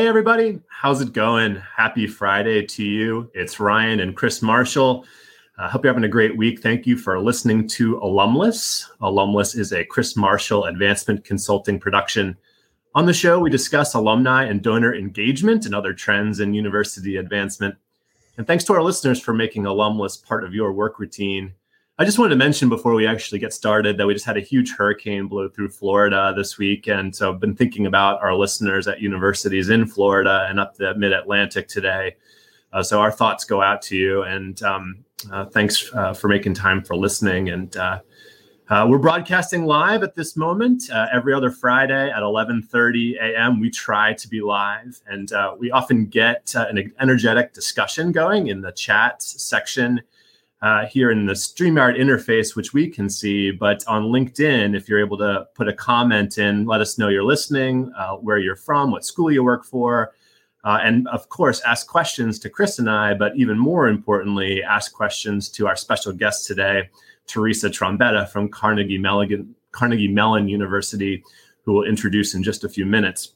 Hey, everybody. How's it going? Happy Friday to you. It's Ryan and Chris Marshall. I uh, hope you're having a great week. Thank you for listening to Alumless. Alumless is a Chris Marshall advancement consulting production. On the show, we discuss alumni and donor engagement and other trends in university advancement. And thanks to our listeners for making Alumless part of your work routine. I just wanted to mention before we actually get started that we just had a huge hurricane blow through Florida this week. And so I've been thinking about our listeners at universities in Florida and up the mid Atlantic today. Uh, so our thoughts go out to you. And um, uh, thanks uh, for making time for listening. And uh, uh, we're broadcasting live at this moment uh, every other Friday at 11:30 a.m. We try to be live, and we often get an energetic discussion going in the chat section uh, here in the StreamYard interface, which we can see. But on LinkedIn, if you're able to put a comment in, let us know you're listening, uh, where you're from, what school you work for. Uh, and of course, ask questions to Chris and I, but even more importantly, ask questions to our special guest today, Teresa Trombetta from Carnegie Mellon, Carnegie Mellon University, who will introduce in just a few minutes.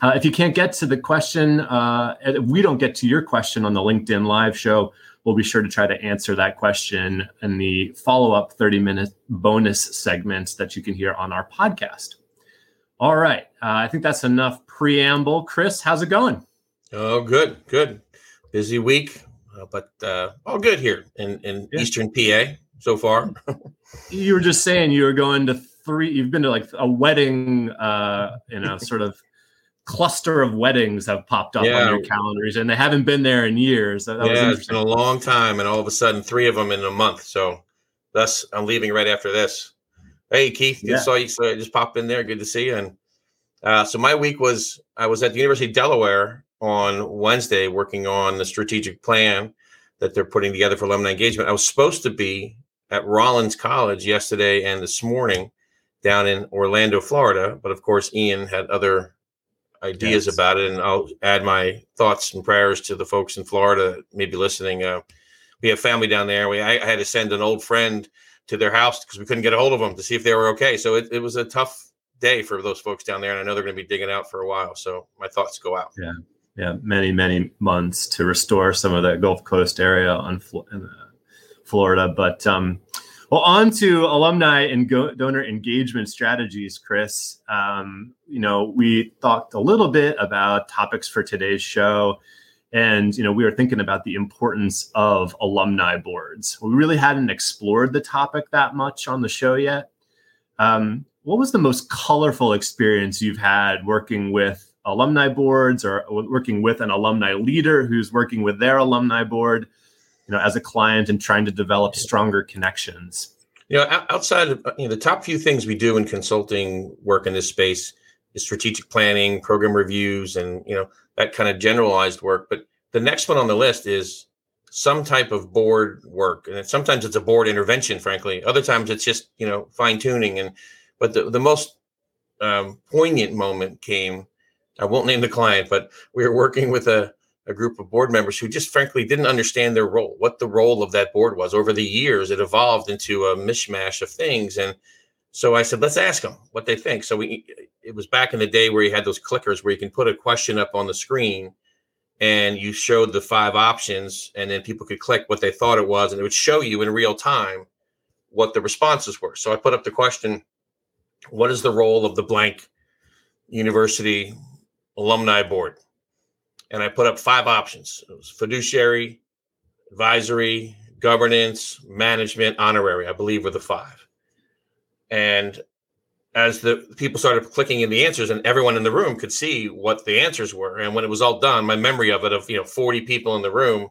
Uh, if you can't get to the question, uh, we don't get to your question on the LinkedIn live show, we'll be sure to try to answer that question in the follow up 30 minute bonus segments that you can hear on our podcast. All right. Uh, I think that's enough preamble. Chris, how's it going? Oh, good, good. Busy week, uh, but uh, all good here in, in yeah. Eastern PA so far. you were just saying you were going to three, you've been to like a wedding, uh, you know, sort of cluster of weddings have popped up yeah. on your calendars, and they haven't been there in years. That, that yeah, it's been a long time, and all of a sudden, three of them in a month. So, thus, I'm leaving right after this. Hey, Keith, yeah. saw you. So I just popped in there. Good to see you. And uh, so my week was I was at the University of Delaware on Wednesday working on the strategic plan that they're putting together for alumni engagement. I was supposed to be at Rollins College yesterday and this morning down in Orlando, Florida, but of course Ian had other ideas yes. about it, and I'll add my thoughts and prayers to the folks in Florida maybe listening. Uh, we have family down there. We I, I, had to send an old friend to their house because we couldn't get a hold of them to see if they were okay. So it, it was a tough day for those folks down there, and I know they're going to be digging out for a while. So my thoughts go out. Yeah, yeah, many many months to restore some of that Gulf Coast area on uh, Florida, but um, well, on to alumni and go- donor engagement strategies, Chris. Um, you know, we talked a little bit about topics for today's show, and you know, we were thinking about the importance of alumni boards. We really hadn't explored the topic that much on the show yet. Um, what was the most colorful experience you've had working with alumni boards or working with an alumni leader who's working with their alumni board? You know as a client and trying to develop stronger connections. You know outside of you know the top few things we do in consulting work in this space is strategic planning program reviews and you know that kind of generalized work. But the next one on the list is some type of board work. And sometimes it's a board intervention frankly. Other times it's just you know fine tuning and but the, the most um, poignant moment came i won't name the client but we were working with a a group of board members who just frankly didn't understand their role, what the role of that board was. Over the years, it evolved into a mishmash of things. And so I said, let's ask them what they think. So we, it was back in the day where you had those clickers where you can put a question up on the screen and you showed the five options and then people could click what they thought it was and it would show you in real time what the responses were. So I put up the question, what is the role of the blank university alumni board? And I put up five options. It was fiduciary, advisory, governance, management, honorary, I believe were the five. And as the people started clicking in the answers and everyone in the room could see what the answers were. And when it was all done, my memory of it of, you know, 40 people in the room,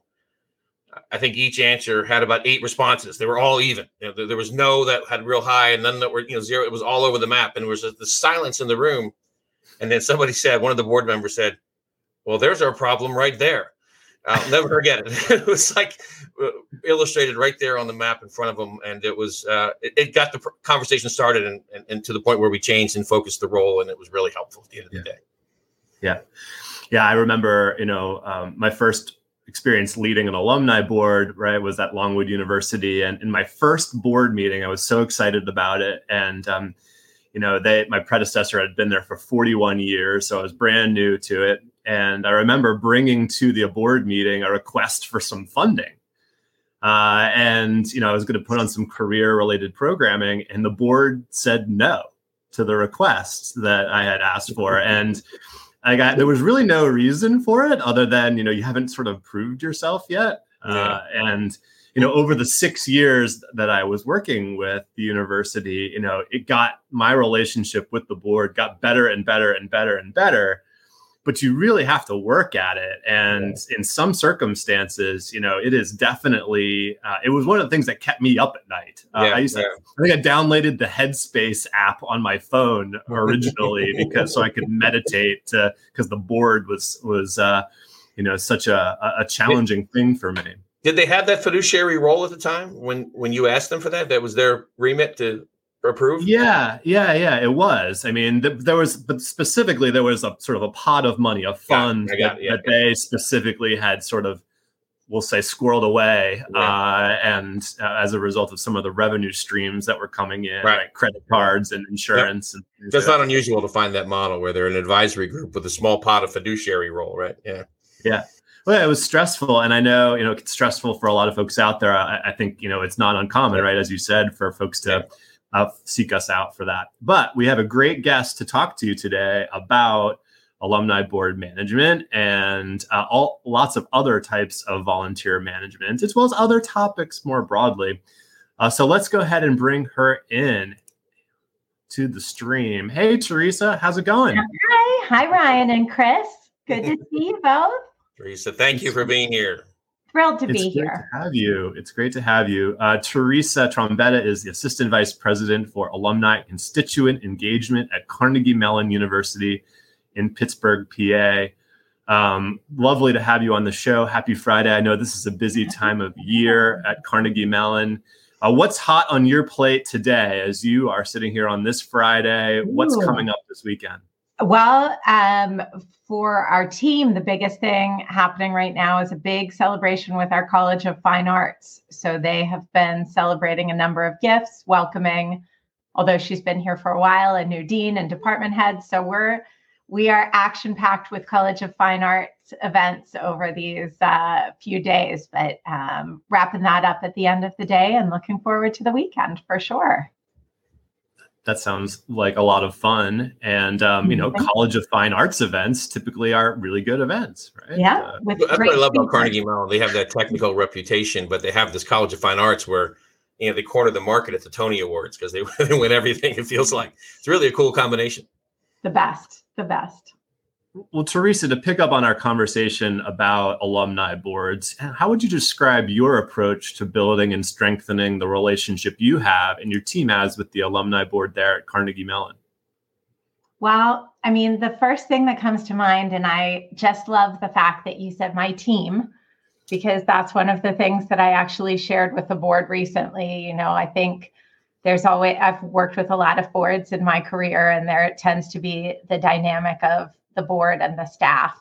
I think each answer had about eight responses. They were all even. You know, there was no that had real high and none that were, you know, zero. It was all over the map. And there was the silence in the room. And then somebody said, one of the board members said, well, there's our problem right there. I'll never forget it. it was like uh, illustrated right there on the map in front of them, and it was uh, it, it, got the conversation started and, and, and, to the point where we changed and focused the role, and it was really helpful at the end of yeah. the day. Yeah, yeah. I remember, you know, um, my first experience leading an alumni board. Right, was at Longwood University, and in my first board meeting, I was so excited about it, and um, you know, they my predecessor had been there for 41 years, so I was brand new to it and I remember bringing to the board meeting a request for some funding. Uh, and you know, I was going to put on some career-related programming, and the board said no to the request that I had asked for, and I got there was really no reason for it other than you know you haven't sort of proved yourself yet, uh, and you know over the six years that I was working with the university, you know, it got my relationship with the board got better and better and better and better but you really have to work at it. And yeah. in some circumstances, you know, it is definitely, uh, it was one of the things that kept me up at night. Uh, yeah, I used to, I think I downloaded the Headspace app on my phone originally because so I could meditate because the board was, was, uh, you know, such a, a challenging thing for me. Did they have that fiduciary role at the time when, when you asked them for that? That was their remit to approved? Yeah, yeah, yeah. It was. I mean, th- there was, but specifically, there was a sort of a pot of money, a fund that, yeah, that they specifically had sort of, we'll say, squirreled away, yeah. uh, and uh, as a result of some of the revenue streams that were coming in, right. like credit cards and insurance. Yep. And That's not unusual to find that model where they're an advisory group with a small pot of fiduciary role, right? Yeah. Yeah. Well, it was stressful, and I know you know it's stressful for a lot of folks out there. I, I think you know it's not uncommon, right? As you said, for folks to. Yeah uh, seek us out for that. But we have a great guest to talk to today about alumni board management and uh, all lots of other types of volunteer management, as well as other topics more broadly. Uh, so let's go ahead and bring her in to the stream. Hey, Teresa, how's it going? Hi, hi, Ryan and Chris. Good to see you both. Teresa, thank you for being here. Thrilled to it's be here. To have you. It's great to have you. Uh, Teresa Trombetta is the Assistant Vice President for Alumni Constituent Engagement at Carnegie Mellon University in Pittsburgh, PA. Um, lovely to have you on the show. Happy Friday. I know this is a busy time of year at Carnegie Mellon. Uh, what's hot on your plate today as you are sitting here on this Friday? What's coming up this weekend? Well, um, for our team, the biggest thing happening right now is a big celebration with our College of Fine Arts. So they have been celebrating a number of gifts, welcoming, although she's been here for a while, a new dean and department head. So we're we are action packed with College of Fine Arts events over these uh, few days, but um, wrapping that up at the end of the day and looking forward to the weekend for sure that sounds like a lot of fun. And um, you know, College of Fine Arts events typically are really good events, right? Yeah, uh, that's what I love about Carnegie Mellon. They have that technical reputation, but they have this College of Fine Arts where you know they corner the market at the Tony Awards because they, they win everything. It feels like it's really a cool combination. The best, the best. Well, Teresa, to pick up on our conversation about alumni boards, how would you describe your approach to building and strengthening the relationship you have and your team has with the alumni board there at Carnegie Mellon? Well, I mean, the first thing that comes to mind, and I just love the fact that you said my team, because that's one of the things that I actually shared with the board recently. You know, I think there's always, I've worked with a lot of boards in my career, and there tends to be the dynamic of the board and the staff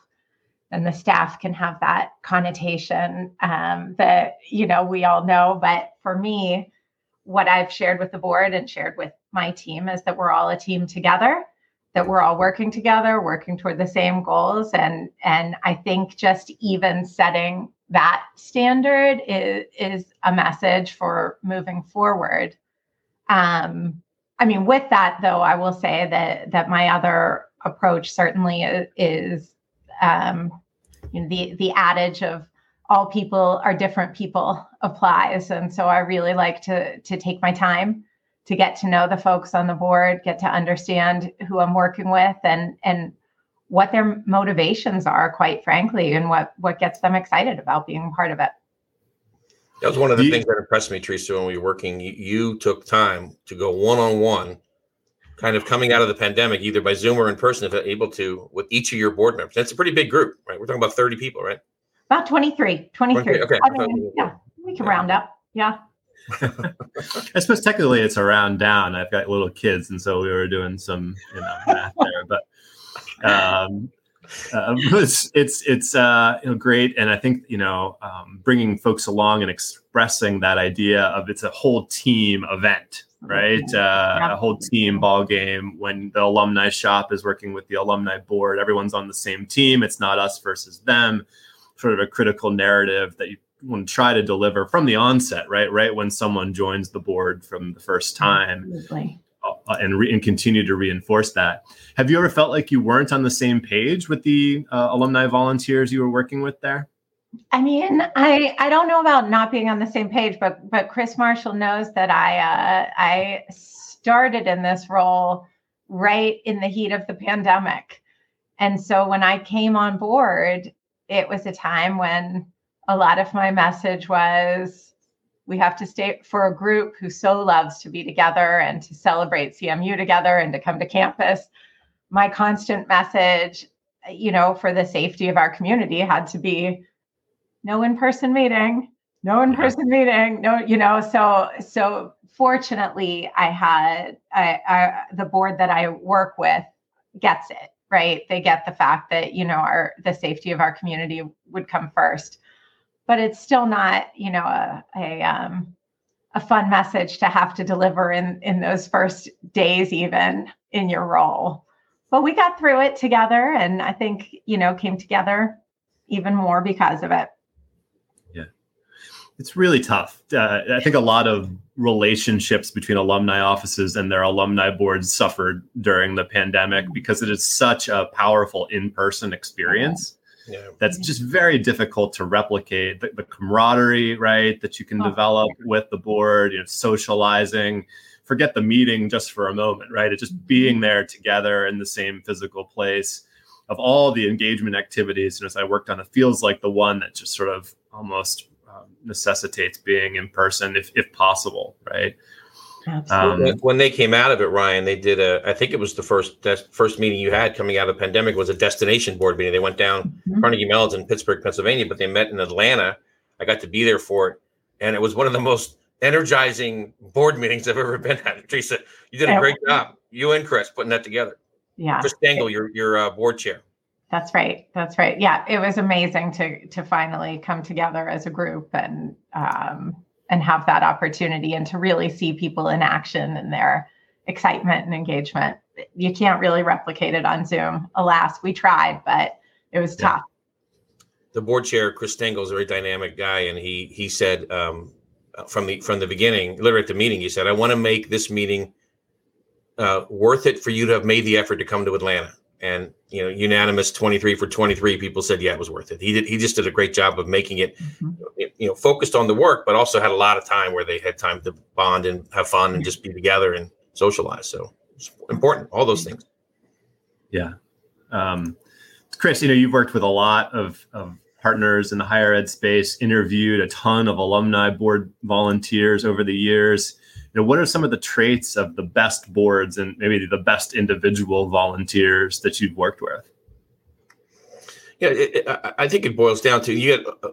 and the staff can have that connotation um, that you know we all know. But for me what i've shared with the board and shared with my team is that we're all a team together that we're all working together working toward the same goals. And and i think just even setting that standard is is a message for moving forward. Um i mean with that though i will say that that my other approach certainly is um, you know, the the adage of all people are different people applies, and so I really like to to take my time to get to know the folks on the board, get to understand who I'm working with, and and what their motivations are, quite frankly, and what what gets them excited about being part of it. That was one of the things that impressed me, Teresa, when we were working. You, you took time to go one on one kind of coming out of the pandemic, either by Zoom or in person, if able to, with each of your board members. That's a pretty big group, right? We're talking about 30 people, right? About 23. 23. Okay. I mean, yeah, we can round up. Yeah. I suppose technically it's a round down. I've got little kids, and so we were doing some, you know, math there. But um, uh, it's it's it's uh, you know great, and I think you know um, bringing folks along and expressing that idea of it's a whole team event, right? Uh, a whole team ball game. When the alumni shop is working with the alumni board, everyone's on the same team. It's not us versus them. Sort of a critical narrative that you want to try to deliver from the onset, right? Right when someone joins the board from the first time. Absolutely. Uh, and, re- and continue to reinforce that. Have you ever felt like you weren't on the same page with the uh, alumni volunteers you were working with there? I mean, I I don't know about not being on the same page, but but Chris Marshall knows that I uh, I started in this role right in the heat of the pandemic, and so when I came on board, it was a time when a lot of my message was we have to stay for a group who so loves to be together and to celebrate CMU together and to come to campus. My constant message, you know, for the safety of our community had to be no in-person meeting no in-person yeah. meeting no you know so so fortunately i had I, I, the board that i work with gets it right? They get the fact that you know our the safety of our community would come first. But it's still not you know a, a um a fun message to have to deliver in in those first days even in your role. But we got through it together and i think you know came together even more because of it it's really tough. Uh, I think a lot of relationships between alumni offices and their alumni boards suffered during the pandemic because it is such a powerful in-person experience. Yeah. That's just very difficult to replicate the, the camaraderie, right? That you can oh, develop yeah. with the board, you know, socializing. Forget the meeting just for a moment, right? It's just being there together in the same physical place. Of all the engagement activities, you know, as I worked on, it feels like the one that just sort of almost necessitates being in person if, if possible, right? Um, when they came out of it, Ryan, they did a. I think it was the first first meeting you had coming out of the pandemic was a destination board meeting. They went down mm-hmm. Carnegie Mellon's in Pittsburgh, Pennsylvania, but they met in Atlanta. I got to be there for it, and it was one of the most energizing board meetings I've ever been at. Teresa, you did a great job. You and Chris putting that together. Yeah, Chris Stengel, your your uh, board chair. That's right. That's right. Yeah, it was amazing to to finally come together as a group and um, and have that opportunity and to really see people in action and their excitement and engagement. You can't really replicate it on Zoom. Alas, we tried, but it was yeah. tough. The board chair, Chris Stengel, is a very dynamic guy, and he he said um, from the from the beginning, literally at the meeting, he said, "I want to make this meeting uh, worth it for you to have made the effort to come to Atlanta." And you know unanimous 23 for 23 people said yeah it was worth it. He did he just did a great job of making it mm-hmm. you know focused on the work but also had a lot of time where they had time to bond and have fun and just be together and socialize. So it's important all those things. Yeah. Um, chris you know you've worked with a lot of, of partners in the higher ed space interviewed a ton of alumni board volunteers over the years you know, what are some of the traits of the best boards and maybe the best individual volunteers that you've worked with? Yeah, it, it, I think it boils down to you get uh,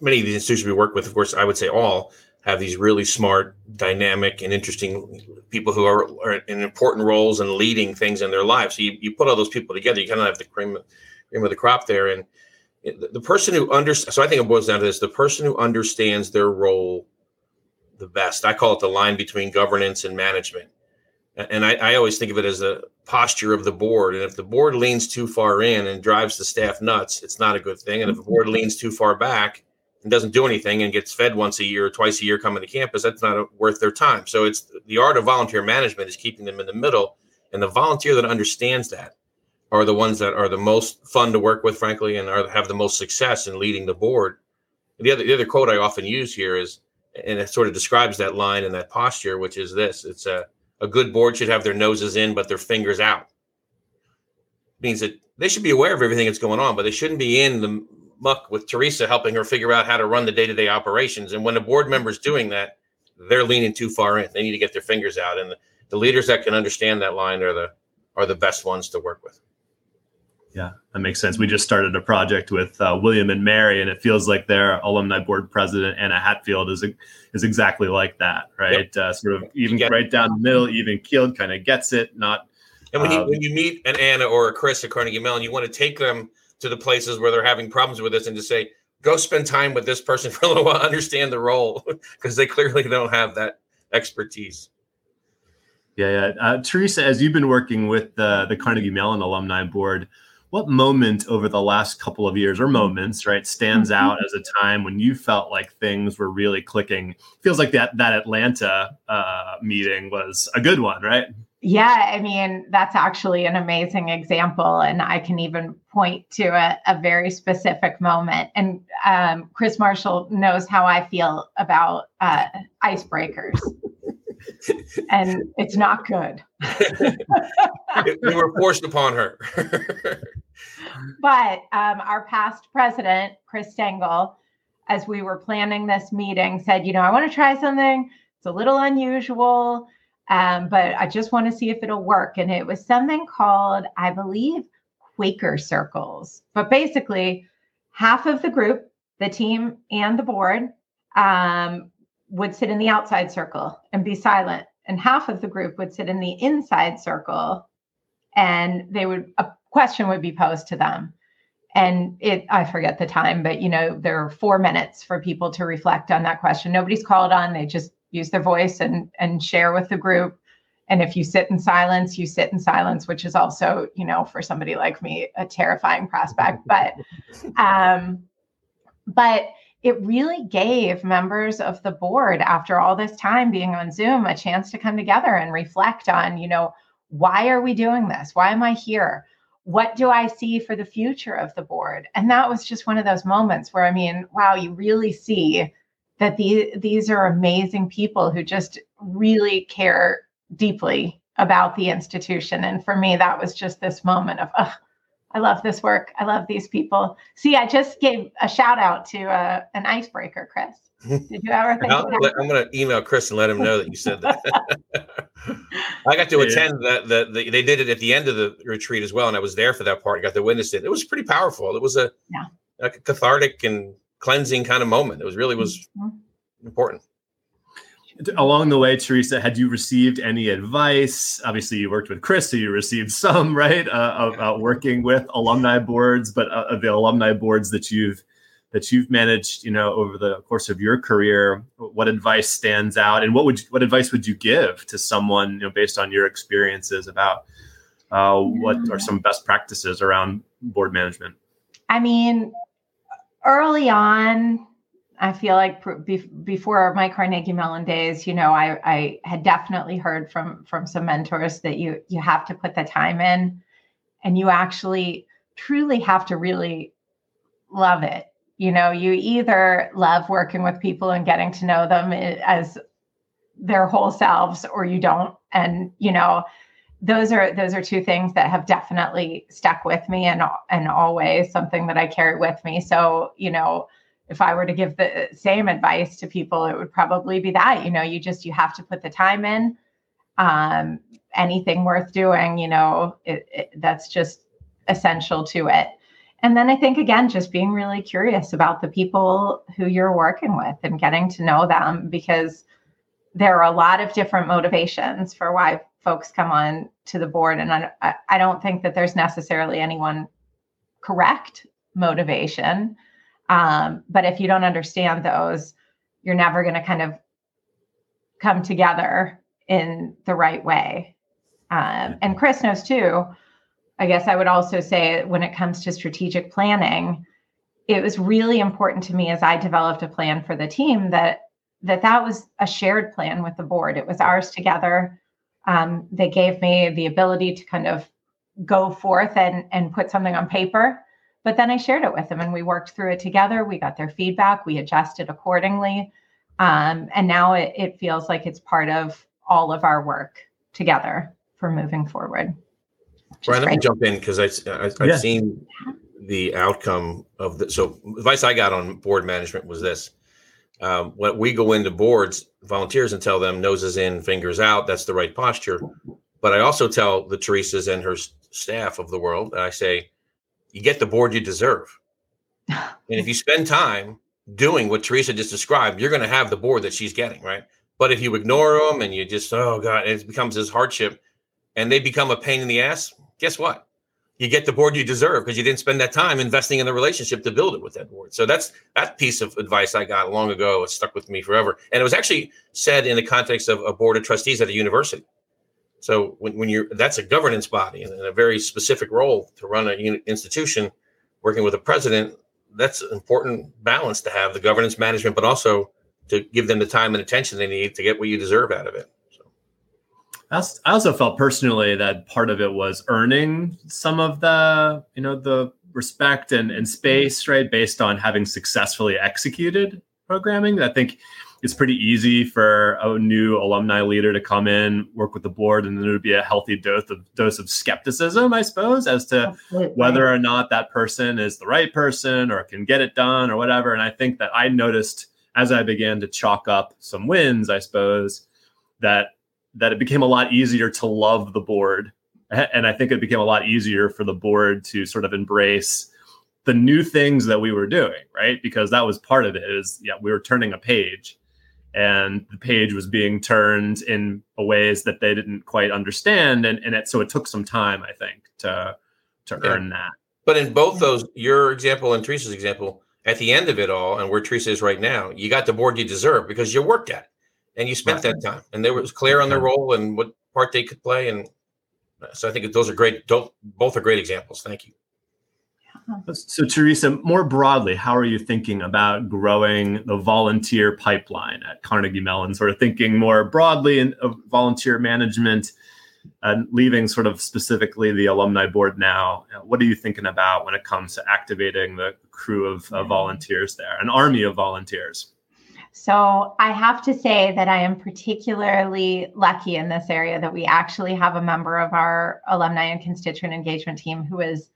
many of the institutions we work with. Of course, I would say all have these really smart, dynamic, and interesting people who are, are in important roles and leading things in their lives. So you, you put all those people together, you kind of have the cream, cream of the crop there. And the person who understands, so I think it boils down to this: the person who understands their role the best. I call it the line between governance and management. And I, I, always think of it as a posture of the board. And if the board leans too far in and drives the staff nuts, it's not a good thing. And if the board mm-hmm. leans too far back and doesn't do anything and gets fed once a year or twice a year coming to campus, that's not worth their time. So it's the art of volunteer management is keeping them in the middle. And the volunteer that understands that are the ones that are the most fun to work with, frankly, and are, have the most success in leading the board. The other, the other quote I often use here is and it sort of describes that line and that posture, which is this: it's a a good board should have their noses in but their fingers out. It means that they should be aware of everything that's going on, but they shouldn't be in the muck with Teresa helping her figure out how to run the day to day operations. And when a board member is doing that, they're leaning too far in. They need to get their fingers out, and the, the leaders that can understand that line are the are the best ones to work with. Yeah, that makes sense. We just started a project with uh, William and Mary, and it feels like their alumni board president Anna Hatfield is is exactly like that, right? Yep. Uh, sort of even right down the middle, even keeled, kind of gets it. Not. And when um, you when you meet an Anna or a Chris at Carnegie Mellon, you want to take them to the places where they're having problems with this, and to say, go spend time with this person for a little while, understand the role, because they clearly don't have that expertise. Yeah, yeah. Uh, Teresa, as you've been working with the the Carnegie Mellon Alumni Board, what moment over the last couple of years or moments right stands mm-hmm. out as a time when you felt like things were really clicking? Feels like that that atlanta uh, meeting was a good one right? Yeah i mean that's actually an amazing example and i can even point to a, a very specific moment. And um, chris marshall knows how i feel about uh, icebreakers and it's not good. we were forced upon her. but um, our past president, Chris Stengel, as we were planning this meeting, said, you know, I want to try something. It's a little unusual, um, but I just want to see if it'll work. And it was something called, I believe, Quaker circles. But basically, half of the group, the team and the board, um, would sit in the outside circle and be silent. And half of the group would sit in the inside circle and they would a question would be posed to them. And it i forget the time but you know there are four minutes for people to reflect on that question. Nobody's called on. They just use their voice and and share with the group. And if you sit in silence you sit in silence which is also you know for somebody like me a terrifying prospect. But um but it really gave members of the board after all this time being on zoom a chance to come together and reflect on you know why are we doing this? Why am i here? What do i see for the future of the board? And that was just one of those moments where i mean wow you really see that these these are amazing people who just really care deeply about the institution. And for me that was just this moment of oh, I love this work. I love these people. See, I just gave a shout out to uh, an icebreaker, Chris. Did you ever think? I'm going to email Chris and let him know that you said that. I got to yeah. attend that. The, the, they did it at the end of the retreat as well, and I was there for that part. I got to witness it. It was pretty powerful. It was a, yeah. a cathartic and cleansing kind of moment. It was really was mm-hmm. important along the way, Teresa, had you received any advice? Obviously, you worked with Chris, so you received some, right, uh, about working with alumni boards. But uh, the alumni boards that you've that you've managed, you know, over the course of your career, what advice stands out, and what would you, what advice would you give to someone, you know, based on your experiences about uh, what are some best practices around board management? I mean, early on, I feel like before my Carnegie Mellon days, you know, I, I had definitely heard from from some mentors that you you have to put the time in, and you actually truly have to really love it. You know, you either love working with people and getting to know them as their whole selves, or you don't. And you know, those are those are two things that have definitely stuck with me and and always something that I carry with me. So you know if I were to give the same advice to people, it would probably be that, you know, you just, you have to put the time in. Um, anything worth doing, you know, it, it, that's just essential to it. And then I think, again, just being really curious about the people who you're working with and getting to know them because there are a lot of different motivations for why folks come on to the board. And I, I don't think that there's necessarily anyone correct motivation. Um, but if you don't understand those, you're never going to kind of come together in the right way. Um, and Chris knows too. I guess I would also say when it comes to strategic planning, it was really important to me as I developed a plan for the team that that that was a shared plan with the board. It was ours together. Um, they gave me the ability to kind of go forth and and put something on paper but then I shared it with them and we worked through it together. We got their feedback, we adjusted accordingly. Um, and now it, it feels like it's part of all of our work together for moving forward. Ryan, let me jump in because I, I, have yeah. seen the outcome of the. So, advice I got on board management was this: um, when we go into boards, volunteers, and tell them noses in, fingers out, that's the right posture. But I also tell the Teresa's and her staff of the world, and I say, you get the board you deserve. and if you spend time doing what Teresa just described, you're going to have the board that she's getting, right? But if you ignore them and you just, oh God, it becomes this hardship and they become a pain in the ass, guess what? You get the board you deserve because you didn't spend that time investing in the relationship to build it with that board. So that's that piece of advice I got long ago. It stuck with me forever. And it was actually said in the context of a board of trustees at a university. So when, when you're that's a governance body and a very specific role to run an institution, working with a president, that's an important balance to have the governance management, but also to give them the time and attention they need to get what you deserve out of it. So. I also felt personally that part of it was earning some of the, you know, the respect and, and space, right, based on having successfully executed programming. I think it's pretty easy for a new alumni leader to come in, work with the board, and then there would be a healthy dose of dose of skepticism, I suppose, as to Absolutely. whether or not that person is the right person or can get it done or whatever. And I think that I noticed as I began to chalk up some wins, I suppose, that that it became a lot easier to love the board. And I think it became a lot easier for the board to sort of embrace the new things that we were doing, right? Because that was part of it is yeah, we were turning a page and the page was being turned in ways that they didn't quite understand and, and it so it took some time i think to to yeah. earn that but in both those your example and teresa's example at the end of it all and where teresa is right now you got the board you deserve because you worked at it and you spent right. that time and they was clear on their role and what part they could play and uh, so i think those are great both are great examples thank you so, Teresa, more broadly, how are you thinking about growing the volunteer pipeline at Carnegie Mellon? Sort of thinking more broadly in of volunteer management and leaving sort of specifically the alumni board now. Uh, what are you thinking about when it comes to activating the crew of, of volunteers there, an army of volunteers? So I have to say that I am particularly lucky in this area that we actually have a member of our alumni and constituent engagement team who is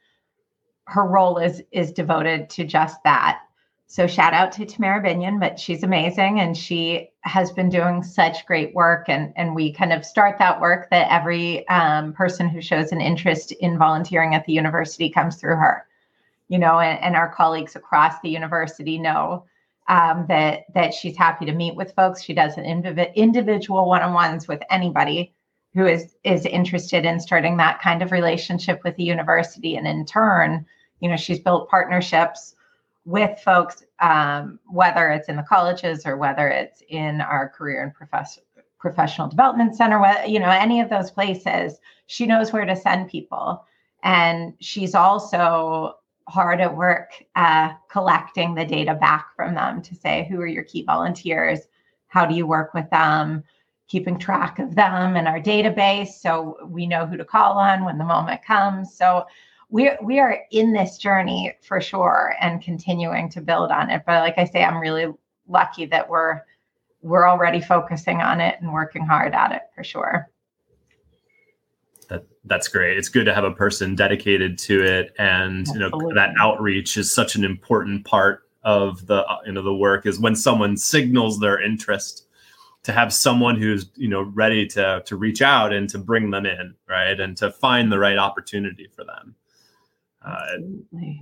her role is is devoted to just that. So shout out to Tamara Binion, but she's amazing and she has been doing such great work. And, and we kind of start that work that every um, person who shows an interest in volunteering at the university comes through her. You know, and, and our colleagues across the university know um, that that she's happy to meet with folks. She does an indiv- individual one-on-ones with anybody who is is interested in starting that kind of relationship with the university. And in turn you know she's built partnerships with folks um, whether it's in the colleges or whether it's in our career and profess- professional development center you know any of those places she knows where to send people. And she's also hard at work uh, collecting the data back from them to say who are your key volunteers? How do you work with them keeping track of them in our database so we know who to call on when the moment comes. So we we are in this journey for sure and continuing to build on it. But like I say, I'm really lucky that we're we're already focusing on it and working hard at it for sure. That that's great. It's good to have a person dedicated to it, and Absolutely. you know that outreach is such an important part of the you know the work. Is when someone signals their interest to have someone who's you know ready to to reach out and to bring them in right? And to find the right opportunity for them. Uh,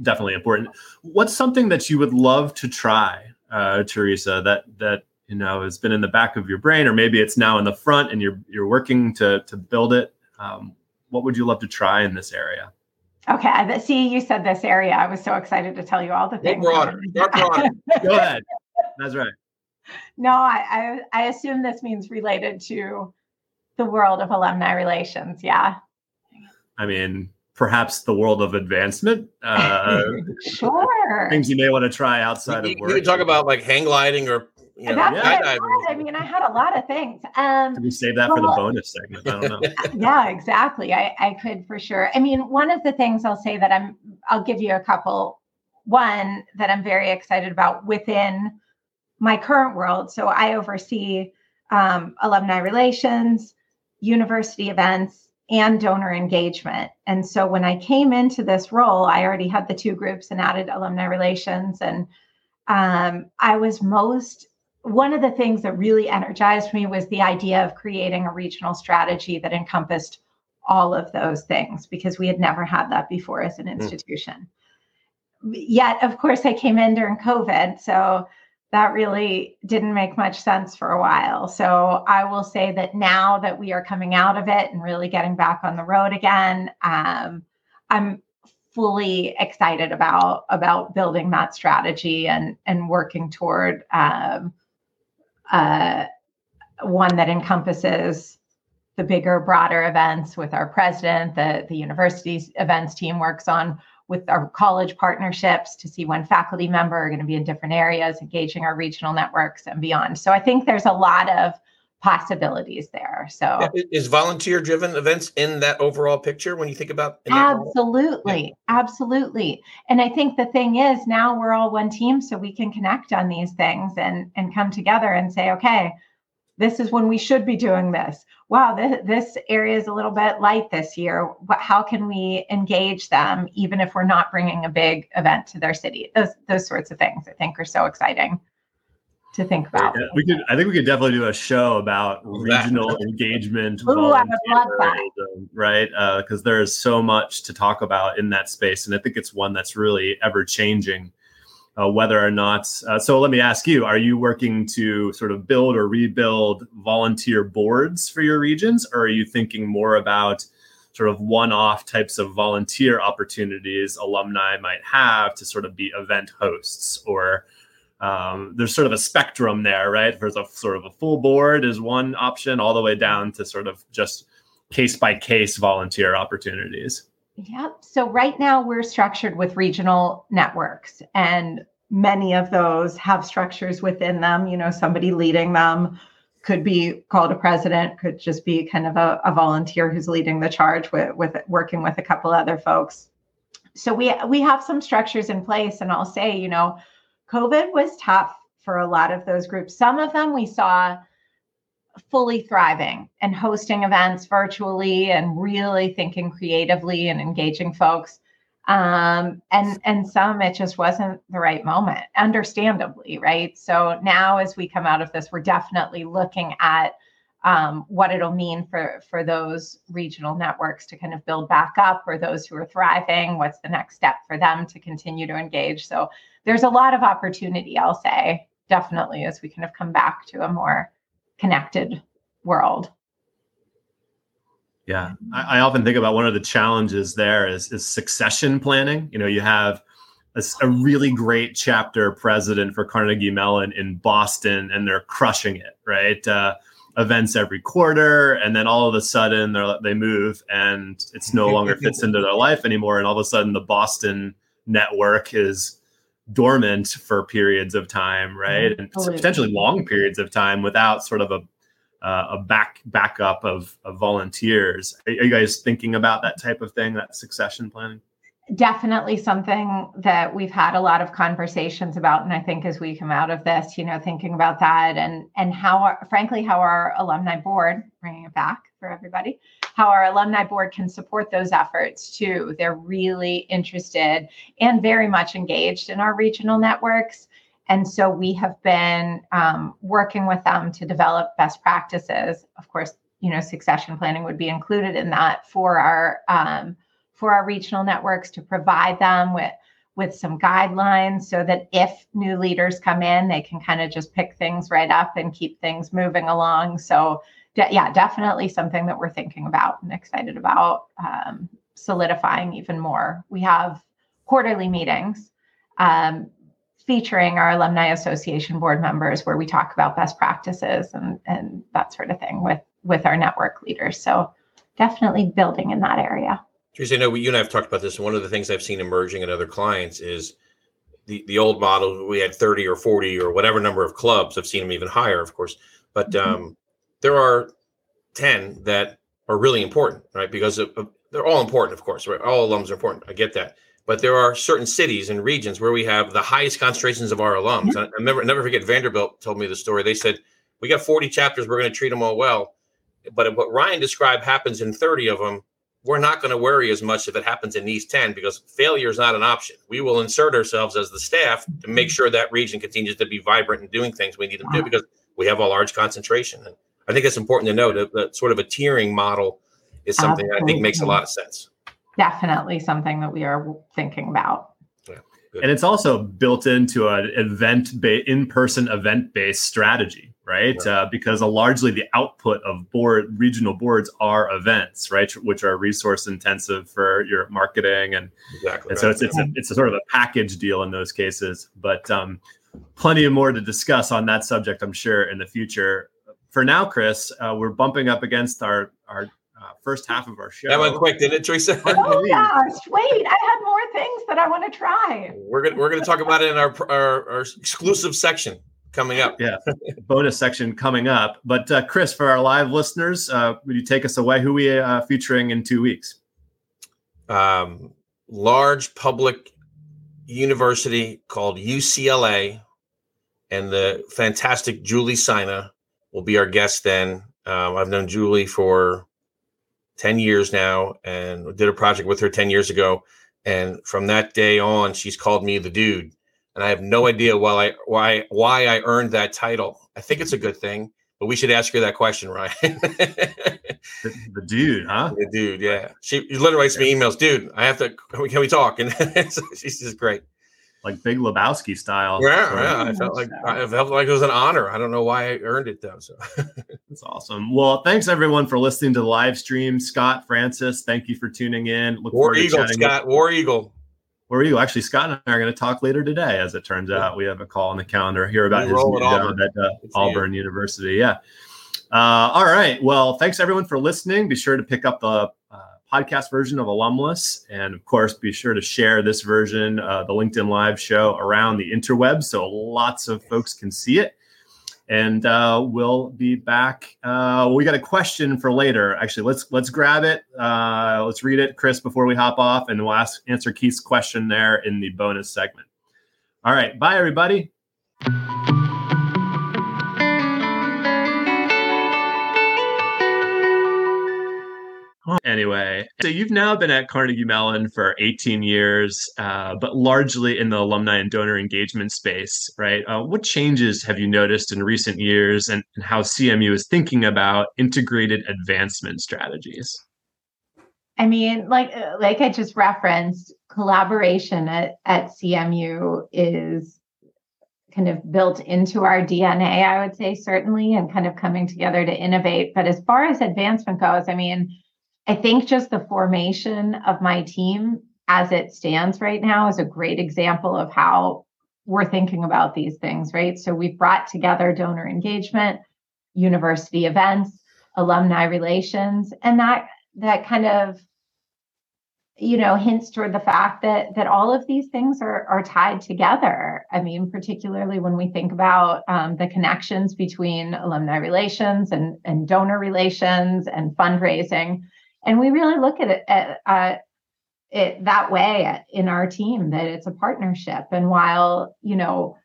definitely important. What's something that you would love to try uh, teresa that that you know has been in the back of your brain or maybe it's now in the front and you're you're working to to build it? Um, what would you love to try in this area? Okay see you said this area. I was so excited to tell you all the things go ahead. That's right no, I, I, I assume this means related to the world of alumni relations. Yeah. I mean, perhaps the world of advancement. Uh, sure. Things you may want to try outside you, of work. You could talk about like hang gliding or. You know, That's yeah. I, I mean, I had a lot of things. Um, Did we save that well, for the bonus segment? I don't know. yeah, exactly. I, I could for sure. I mean, one of the things I'll say that I'm, I'll give you a couple. One that I'm very excited about within my current world. So I oversee um, alumni relations, university events, and donor engagement. And so when I came into this role, I already had the two groups and added alumni relations. And um, I was most, one of the things that really energized me was the idea of creating a regional strategy that encompassed all of those things because we had never had that before as an hmm. institution. Mm. Yet, of course, I came in during COVID. So that really didn't make much sense for a while. So I will say that now that we are coming out of it and really getting back on the road again, um, I'm fully excited about about building that strategy and and working toward um, uh, one that encompasses the bigger, broader events with our president. The, the university's events team works on with our college partnerships to see when faculty member are going to be in different areas, engaging our regional networks and beyond. So I think there's a lot of possibilities there. So is volunteer driven events in that overall picture when you think about absolutely, yeah. absolutely. And I think the thing is now we're all one team so we can connect on these things and and come together and say, okay, this is when we should be doing this. Wow, this, this area is a little bit light this year. How can we engage them even if we're not bringing a big event to their city? Those those sorts of things I think are so exciting to think about. Yeah, we could. I think we could definitely do a show about regional engagement. Ooh, I would love that. Right, because uh, there is so much to talk about in that space, and I think it's one that's really ever changing. Uh, whether or not, uh, so let me ask you: Are you working to sort of build or rebuild volunteer boards for your regions, or are you thinking more about sort of one-off types of volunteer opportunities alumni might have to sort of be event hosts or um, there's sort of a spectrum there, right? There's a sort of a full board is one option, all the way down to sort of just case by case volunteer opportunities. Yep. So right now we're structured with regional networks, and many of those have structures within them. You know, somebody leading them could be called a president, could just be kind of a, a volunteer who's leading the charge with, with working with a couple other folks. So we we have some structures in place, and I'll say, you know, COVID was tough for a lot of those groups. Some of them we saw fully thriving and hosting events virtually and really thinking creatively and engaging folks. Um, and and some it just wasn't the right moment, understandably, right? So now as we come out of this, we're definitely looking at um, what it'll mean for for those regional networks to kind of build back up or those who are thriving what's the next step for them to continue to engage so there's a lot of opportunity i'll say definitely as we kind of come back to a more connected world yeah I, I often think about one of the challenges there is, is succession planning you know you have a, a, really great chapter president for Carnegie Mellon in Boston, and they're crushing it, right? Uh, events every quarter and then all of a sudden they they move and it's no longer fits into their life anymore and all of a sudden the boston network is dormant for periods of time right? And potentially long periods of time without sort of a uh, a back backup of, of volunteers. Are, are you guys thinking about that type of thing that succession planning? Definitely something that we've had a lot of conversations about and i think as we come out of this you know thinking about that and and how our, frankly how our alumni board bringing it back for everybody how our alumni board can support those efforts too. They're really interested and very much engaged in our regional networks. And so we have been um, working with them to develop best practices. Of course you know succession planning would be included in that for our um, for our regional networks to provide them with with some guidelines so that if new leaders come in they can kind of just pick things right up and keep things moving along. So de- yeah definitely something that we're thinking about and excited about um, solidifying even more we have quarterly meetings um, featuring our alumni association board members where we talk about best practices and, and that sort of thing with with our network leaders so definitely building in that area Teresa, I know you and I have talked about this. And one of the things I've seen emerging in other clients is the, the old model. We had 30 or 40 or whatever number of clubs. I've seen them even higher, of course. But mm-hmm. um, there are 10 that are really important, right? Because of, of, they're all important, of course, right? All alums are important. I get that. But there are certain cities and regions where we have the highest concentrations of our alums. Mm-hmm. I, never, never forget Vanderbilt told me the story. They said, We got 40 chapters, we're going to treat them all well. But what Ryan described happens in 30 of them we're not going to worry as much if it happens in these 10 because failure is not an option. We will insert ourselves as the staff to make sure that region continues to be vibrant and doing things we need them to do because we have a large concentration. And I think it's important to note that, that sort of a tiering model is something that I think makes a lot of sense. Definitely something that we are thinking about. And it's also built into an event in-person event-based strategy right? right. Uh, because a largely the output of board regional boards are events, right, which are resource intensive for your marketing, and, exactly and so it's it's a, it's a sort of a package deal in those cases. But um, plenty of more to discuss on that subject, I'm sure, in the future. For now, Chris, uh, we're bumping up against our our uh, first half of our show. That went quick, didn't it, Teresa? oh gosh, wait! I have more things that I want to try. We're gonna we're gonna talk about it in our our, our exclusive section coming up. Yeah, bonus section coming up. But uh, Chris, for our live listeners, uh, would you take us away? Who we uh, featuring in two weeks? Um, large public university called UCLA, and the fantastic Julie Sina will be our guest. Then um, I've known Julie for ten years now, and did a project with her ten years ago. And from that day on, she's called me the dude and I have no idea why I why why I earned that title. I think it's a good thing, but we should ask her that question, Ryan. the, the, dude, huh? The dude, yeah. She literally writes me emails, dude. I have to. Can we, can we talk? And she's just great like Big Lebowski style. Yeah, yeah. I felt like I felt like it was an honor. I don't know why I earned it though. So that's awesome. Well, thanks everyone for listening to the live stream. Scott, Francis, thank you for tuning in. Look War Eagle, Scott. With- War Eagle. War Eagle. Actually, Scott and I are going to talk later today. As it turns out, we have a call on the calendar here about his new job at uh, Auburn University. Yeah. Uh, all right. Well, thanks everyone for listening. Be sure to pick up the uh, podcast version of Alum-Less. And of course, be sure to share this version, uh, the LinkedIn Live show, around the interweb so lots of folks can see it. And uh, we'll be back. Uh, we got a question for later. Actually, let's let's grab it. Uh, let's read it, Chris, before we hop off, and we'll ask answer Keith's question there in the bonus segment. All right, bye everybody. Anyway, so you've now been at Carnegie Mellon for 18 years, uh, but largely in the alumni and donor engagement space, right? Uh, what changes have you noticed in recent years and, and how CMU is thinking about integrated advancement strategies? I mean, like like I just referenced, collaboration at, at CMU is kind of built into our DNA, I would say, certainly, and kind of coming together to innovate. But as far as advancement goes, I mean, I think just the formation of my team as it stands right now is a great example of how we're thinking about these things, right? So we've brought together donor engagement, university events, alumni relations, and that that kind of you know hints toward the fact that that all of these things are are tied together i mean particularly when we think about um, the connections between alumni relations and and donor relations and fundraising and we really look at it at, it that way in our team that it's a partnership. And while you know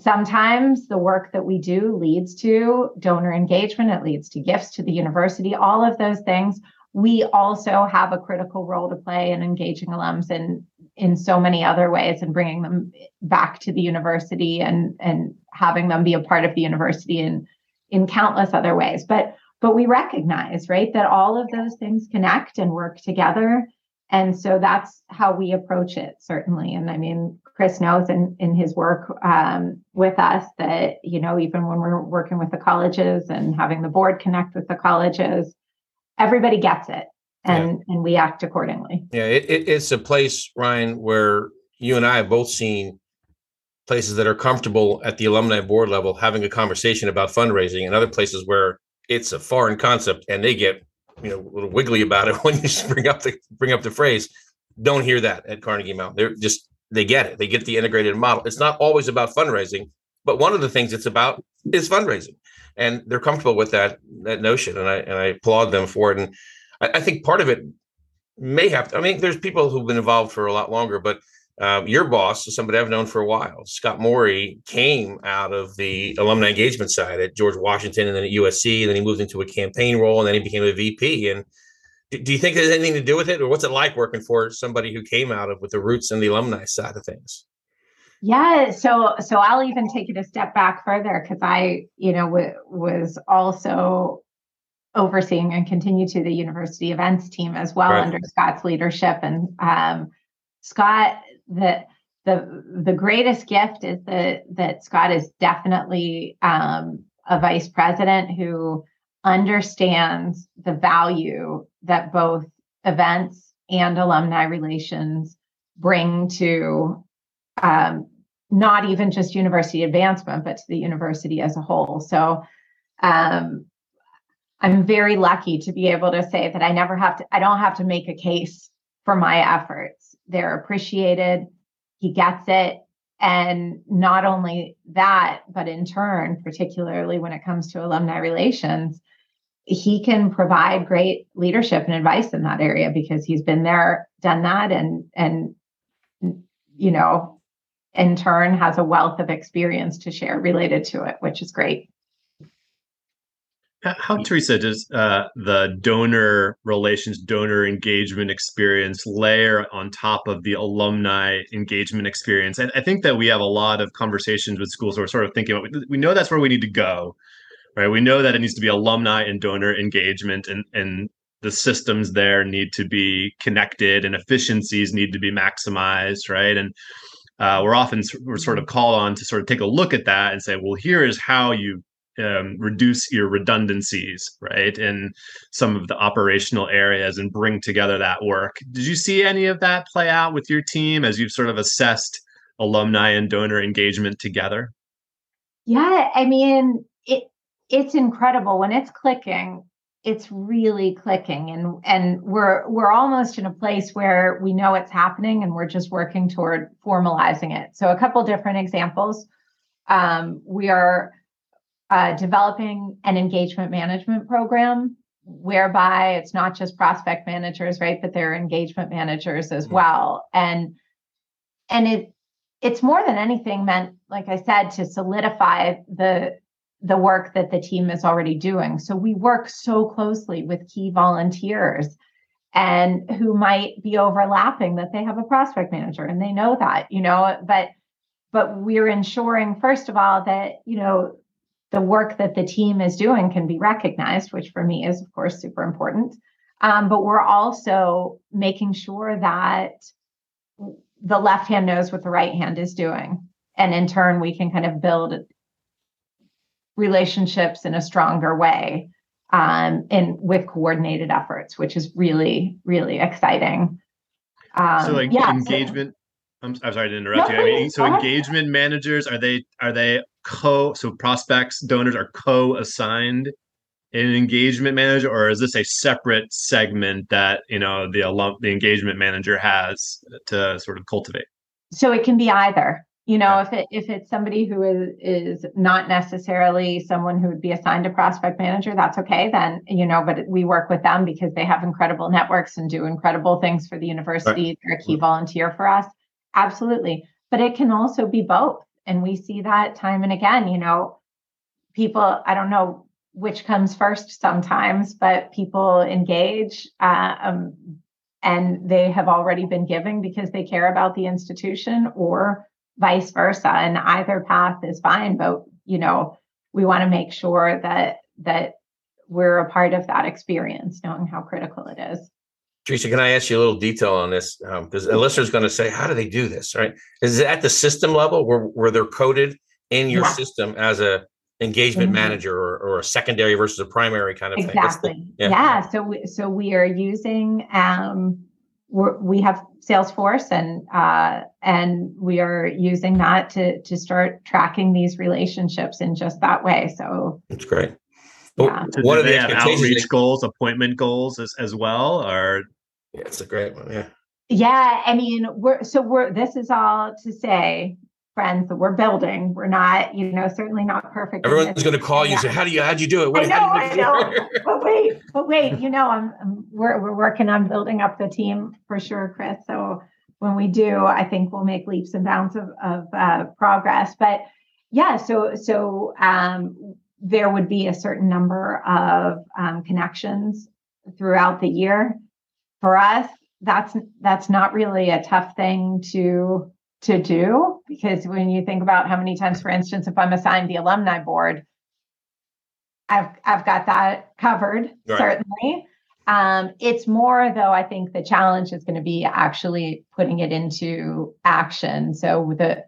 sometimes the work that we do leads to donor engagement it leads to gifts to the university all of those things we also have a critical role to play in engaging alums in in so many other ways and bringing them back to the university and and having them be a part of the university in in countless other ways. But but we recognize right that all of those things connect and work together. And so that's how we approach it certainly. And i mean chris knows in, in his work um, with us that you know even when we're working with the colleges and having the board connect with the colleges everybody gets it and yeah. and we act accordingly. Yeah it, it, it's a place ryan where you and i have both seen places that are comfortable at the alumni board level having a conversation about fundraising and other places where it's a foreign concept and they get you know a little wiggly about it when you bring up the bring up the phrase don't hear that at carnegie mellon. They're just they get it. They get the integrated model. It's not always about fundraising but one of the things it's about is fundraising. And they're comfortable with that that notion and i and i applaud them for it. And i, I think part of it may have to, i mean there's people who've been involved for a lot longer but um, your boss is somebody I've known for a while. Scott Mory came out of the alumni engagement side at George Washington and then at USC, and then he moved into a campaign role, and then he became a VP. And do, do you think there's anything to do with it, or what's it like working for somebody who came out of with the roots and the alumni side of things? Yeah, so so I'll even take it a step back further because I, you know, w- was also overseeing and continue to the university events team as well right. under Scott's leadership, and um, Scott the the the greatest gift is that that Scott is definitely um, a vice president who understands the value that both events and alumni relations bring to um, not even just university advancement, but to the university as a whole. So um, I'm very lucky to be able to say that I never have to, I don't have to make a case for my efforts. They're appreciated. He gets it. And not only that, but in turn, particularly when it comes to alumni relations, he can provide great leadership and advice in that area because he's been there, done that, and and you know, in turn has a wealth of experience to share related to it, which is great. How, Teresa does uh, the donor relations, donor engagement experience layer on top of the alumni engagement experience? I, I think that we have a lot of conversations with schools who are sort of thinking about. We know that's where we need to go, right? We know that it needs to be alumni and donor engagement, and and the systems there need to be connected, and efficiencies need to be maximized, right? And uh, we're often we're sort of called on to sort of take a look at that and say, well, here is how you um, reduce your redundancies, right, in some of the operational areas and bring together that work. Did you see any of that play out with your team as you've sort of assessed alumni and donor engagement together? Yeah, I mean, it it's incredible when it's clicking it's really clicking and and we're we're almost in a place where we know it's happening and we're just working toward formalizing it so a couple different examples um, we are uh, developing an engagement management program whereby it's not just prospect managers right but they're engagement managers as mm-hmm. well and and it it's more than anything meant like i said to solidify the the work that the team is already doing. So we work so closely with key volunteers and who might be overlapping that they have a prospect manager and they know that, you know, but but we're ensuring first of all that, you know, the work that the team is doing can be recognized, which for me is of course super important. Um, but we're also making sure that the left hand knows what the right hand is doing. And in turn, we can kind of build relationships in a stronger way um, and with coordinated efforts, which is really, really exciting. Um, so like yeah, engagement. I'm, I'm, sorry to interrupt no, you. I mean, so engagement managers are they are they co so prospects donors are co-assigned an engagement manager or is this a separate segment that you know the alum the engagement manager has to sort of cultivate? So it can be either. You know if it if it's somebody who is is not necessarily someone who would be assigned a prospect manager that's okay then you know but we work with them because they have incredible networks and do incredible things for the university. Right. they're a key volunteer for us absolutely. But it can also be both and we see that time and again you know? People i don't know which comes first sometimes but people engage uh, um, and they have already been giving because they care about the institution or vice versa and either path is fine but you know we want to make sure that that we're a part of that experience knowing how critical it is Teresa, can I ask you a little detail on this? Because um, a listener's going to say, "How do they do this?" Right? Is it at the system level where, where they're coded in your yeah. system as a engagement mm-hmm. manager or, or, a secondary versus a primary kind of exactly. thing? Exactly. Yeah. yeah. So we, so we are using um, we're, we have Salesforce and uh, and we are using that to to start tracking these relationships in just that way. So that's great. Yeah. So what are they have outreach goals, appointment goals as, as well? Or yeah, it's a great one. Yeah. Yeah, I mean, we're so we're this is all to say friends that we're building. We're not, you know, certainly not perfect. Everyone's going to call you and say, "How do you? How'd you do it?" What, I know, I know. but wait, but wait, you know, I'm, I'm, we're we're working on building up the team for sure, Chris. So when we do, I think we'll make leaps and bounds of of uh, progress. But yeah, so so um, there would be a certain number of um, connections throughout the year. For us, that's that's not really a tough thing to to do because when you think about how many times for instance if i'm assigned the alumni board i've i've got that covered right. certainly. Um, it's more though i think the challenge is going to be actually putting it into action. So the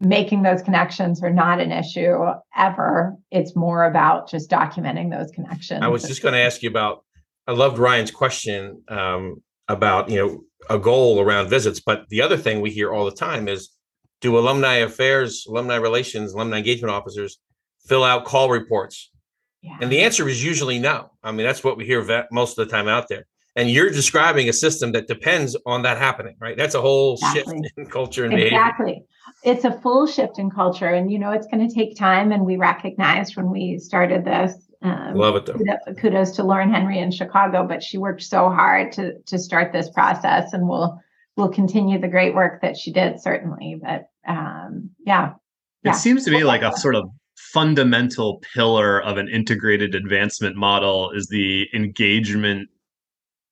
making those connections are not an issue ever. It's more about just documenting those connections. I was just going to ask you about i loved ryan's question um, about you know a goal around visits. But the other thing we hear all the time is do alumni affairs, alumni relations, alumni engagement officers fill out call reports Yeah. And the answer is usually no. I mean, that's what we hear most of the time out there. And you're describing a system that depends on that happening, right? That's a whole exactly. shift in culture and exactly. behavior. Exactly. It's a full shift in culture. And, you know, it's going to take time. And we recognized when we started this. Um, Love it, though. Kudos to Lauren Henry in Chicago, but she worked so hard to to start this process, and we'll we'll continue the great work that she did, certainly. But um, yeah, it yeah. seems to me like a sort of fundamental pillar of an integrated advancement model is the engagement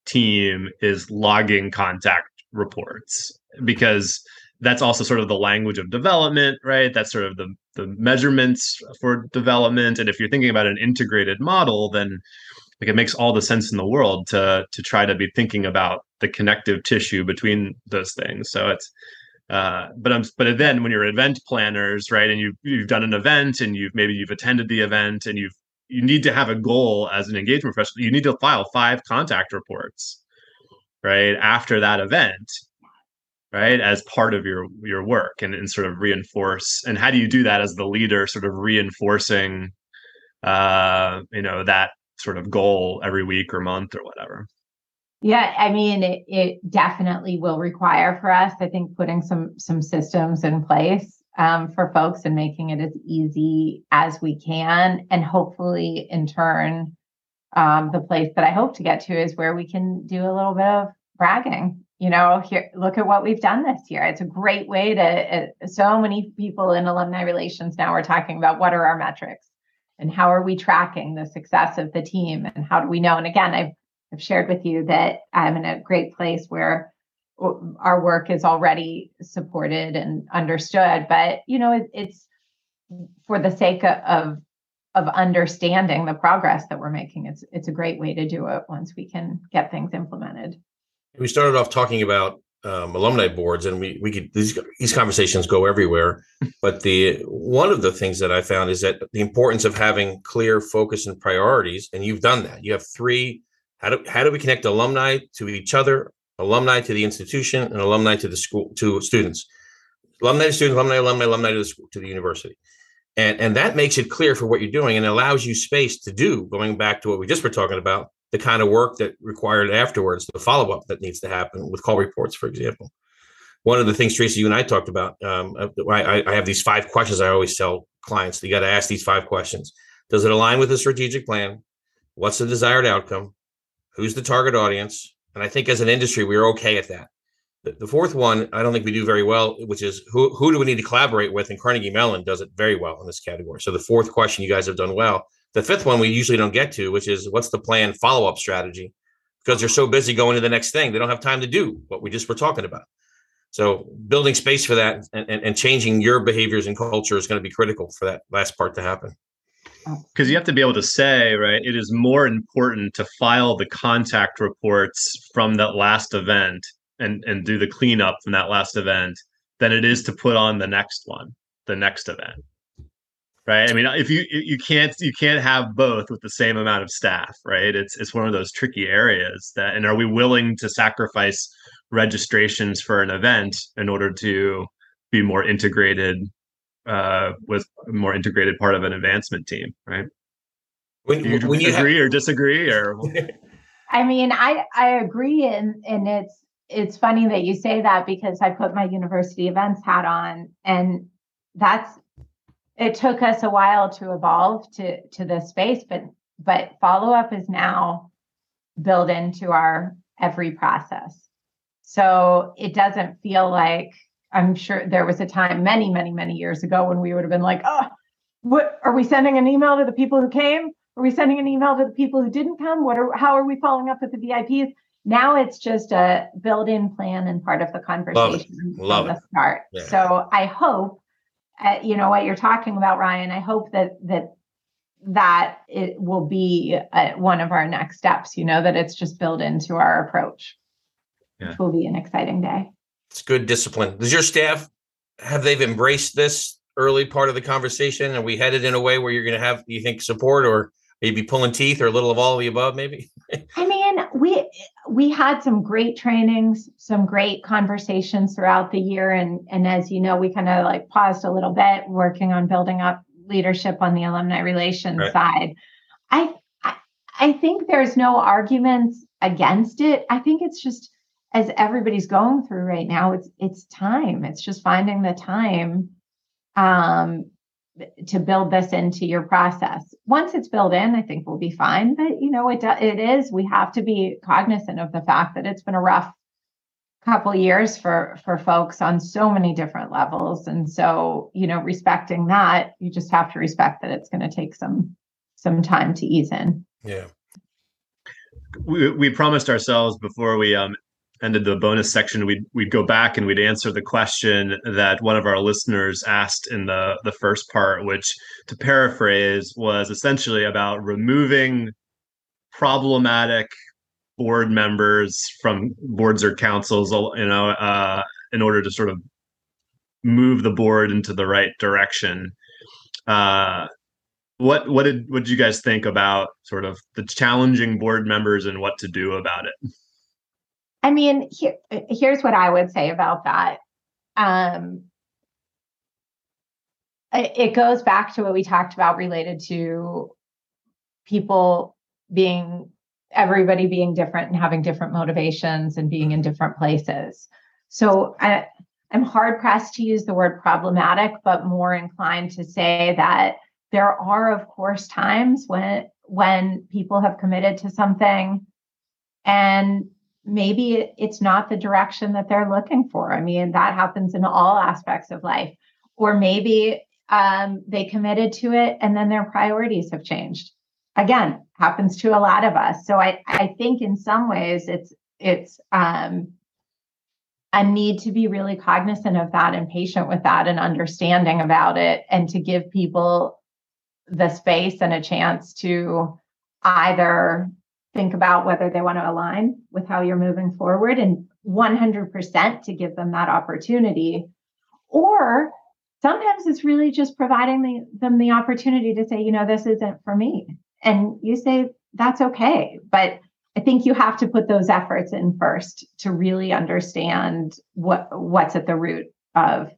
team is logging contact reports because that's also sort of the language of development right that's sort of the the measurements for development and if you're thinking about an integrated model then like it makes all the sense in the world to to try to be thinking about the connective tissue between those things so it's uh, but I'm but then when you're event planners, right, and you've you've done an event and you've maybe you've attended the event and you've you need to have a goal as an engagement professional. You need to file five contact reports, right, after that event, right, as part of your your work and, and sort of reinforce. And how do you do that as the leader, sort of reinforcing, uh, you know, that sort of goal every week or month or whatever? Yeah, I mean, it, it definitely will require for us, I think, putting some some systems in place um, for folks and making it as easy as we can, and hopefully, in turn, um, the place that I hope to get to is where we can do a little bit of bragging. You know, here, look at what we've done this year. It's a great way to. Uh, so many people in alumni relations now are talking about what are our metrics and how are we tracking the success of the team and how do we know. And again, I've I've shared with you that I'm in a great place where our work is already supported and understood. But you know, it, it's for the sake of of understanding the progress that we're making. It's it's a great way to do it once we can get things implemented. We started off talking about um, alumni boards, and we we could these these conversations go everywhere. But the one of the things that I found is that the importance of having clear focus and priorities, and you've done that. You have three how do, how do we connect alumni to each other, alumni to the institution, and alumni to the school to students? Alumni to students, alumni, alumni, alumni to the school, to the university. And, and that makes it clear for what you're doing and allows you space to do, going back to what we just were talking about, the kind of work that required afterwards, the follow up that needs to happen with call reports, for example. One of the things, Tracy, you and I talked about, um, I, I have these five questions I always tell clients. You got to ask these five questions. Does it align with the strategic plan? What's the desired outcome? who's the target audience and i think as an industry we're okay at that the, the, fourth one i don't think we do very well which is who, who do we need to collaborate with and carnegie mellon does it very well in this category so the fourth question you guys have done well the fifth one we usually don't get to which is what's the plan follow-up strategy? Because they're so busy going to the next thing they don't have time to do what we just were talking about. So building space for that and, and, and changing your behaviors and culture is going to be critical for that last part to happen. Because you have to be able to say right it is more important to file the contact reports from that last event and and do the cleanup from that last event than it is to put on the next one the next event right i mean if you you can't you can't have both with the same amount of staff right it's it's one of those tricky areas that and are we willing to sacrifice registrations for an event in order to be more integrated uh, with a more integrated part of an advancement team, right? When, Do you when you agree have... or disagree, or I mean, I I agree, and and it's it's funny that you say that because I put my university events hat on, and that's it took us a while to evolve to to this space, but but follow up is now built into our every process. So it doesn't feel like I'm sure there was a time many, many, many years ago when we would have been like, oh, what are we sending an email to the people who came? Are we sending an email to the people who didn't come? What are how are we following up with the VIPs? Now it's just a built-in plan and part of the conversation Love from the start. Yeah. So I hope, uh, you know, what you're talking about, Ryan. I hope that that that it will be uh, one of our next steps. You know, that it's just built into our approach, yeah. which will be an exciting day. It's good discipline. Does your staff have they've embraced this early part of the conversation? and we headed in a way where you're going to have, you think, support or maybe pulling teeth or a little of all of the above, maybe? I mean, we we had some great trainings, some great conversations throughout the year, and and as you know, we kind of like paused a little bit, working on building up leadership on the alumni relations right. side. I, I I think there's no arguments against it. I think it's just as everybody's going through right now, it's it's time. It's just finding the time um, to build this into your process. Once it's built in, I think we'll be fine. But you know, it it is. We have to be cognizant of the fact that it's been a rough couple years for for folks on so many different levels, and so you know, respecting that, you just have to respect that it's going to take some some time to ease in. Yeah. We, we promised ourselves before we um, ended the bonus section, we'd we'd go back and we'd answer the question that one of our listeners asked in the the first part, which to paraphrase was essentially about removing problematic board members from boards or councils, you know, uh, in order to sort of move the board into the right direction. Uh, what what did what did you guys think about sort of the challenging board members and what to do about it? I mean, here, here's what I would say about that. Um, it goes back to what we talked about related to people being everybody being different and having different motivations and being in different places. So I, I'm hard pressed to use the word problematic, but more inclined to say that there are, of course, times when when people have committed to something and maybe it's not the direction that they're looking for. I mean, that happens in all aspects of life. Or maybe um, they committed to it and then their priorities have changed. Again, happens to a lot of us. So I, I think in some ways it's it's um, a need to be really cognizant of that and patient with that and understanding about it and to give people the space and a chance to either think about whether they want to align with how you're moving forward and 100% to give them that opportunity. Or sometimes it's really just providing the, them the opportunity to say, you know, this isn't for me. And you say, that's okay. But I think you have to put those efforts in first to really understand what what's at the root of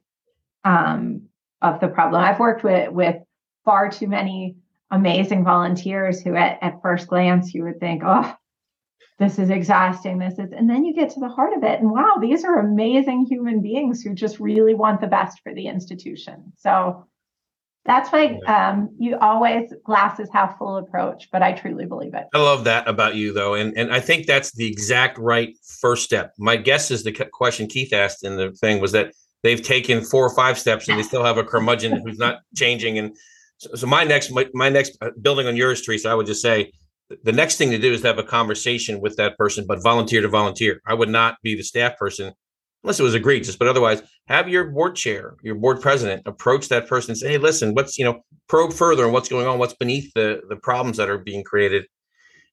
um, of the problem. I've worked with with far too many amazing volunteers who at, at first glance you would think, oh, this is exhausting. This is, and then you get to the heart of it. And wow, these are amazing human beings who just really want the best for the institution. So that's why um, you always glasses half full approach, but I truly believe it. I love that about you, though, and and I think that's the exact right first step. My guess is the question Keith asked in the thing was that they've taken four or five steps and they still have a curmudgeon who's not changing, and so, so my next my, my next uh, building on yours, Teresa, I would just say the next thing to do is to have a conversation with that person, but volunteer to volunteer. I would not be the staff person unless it was egregious, but otherwise have your board chair, your board president approach that person and say, Hey, listen, what's, you know, probe further on what's going on, what's beneath the, the problems that are being created.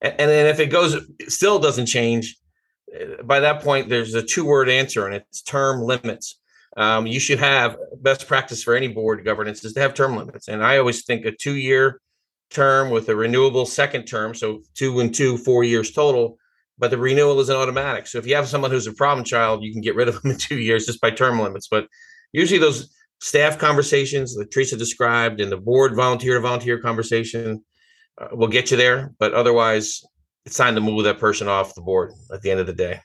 And, and then if it goes, still doesn't change uh, by that point, there's a two word answer and it's term limits um, you should have best practice for any board governance is to have term limits. And I always think a two year term with a renewable second term, so two and two, four years total. But the renewal isn't automatic. So if you have someone who's a problem child, you can get rid of them in two years just by term limits. But usually those staff conversations that Teresa described and the board volunteer to volunteer conversation uh, will get you there. But otherwise, it's time to move that person off the board at the end of the day.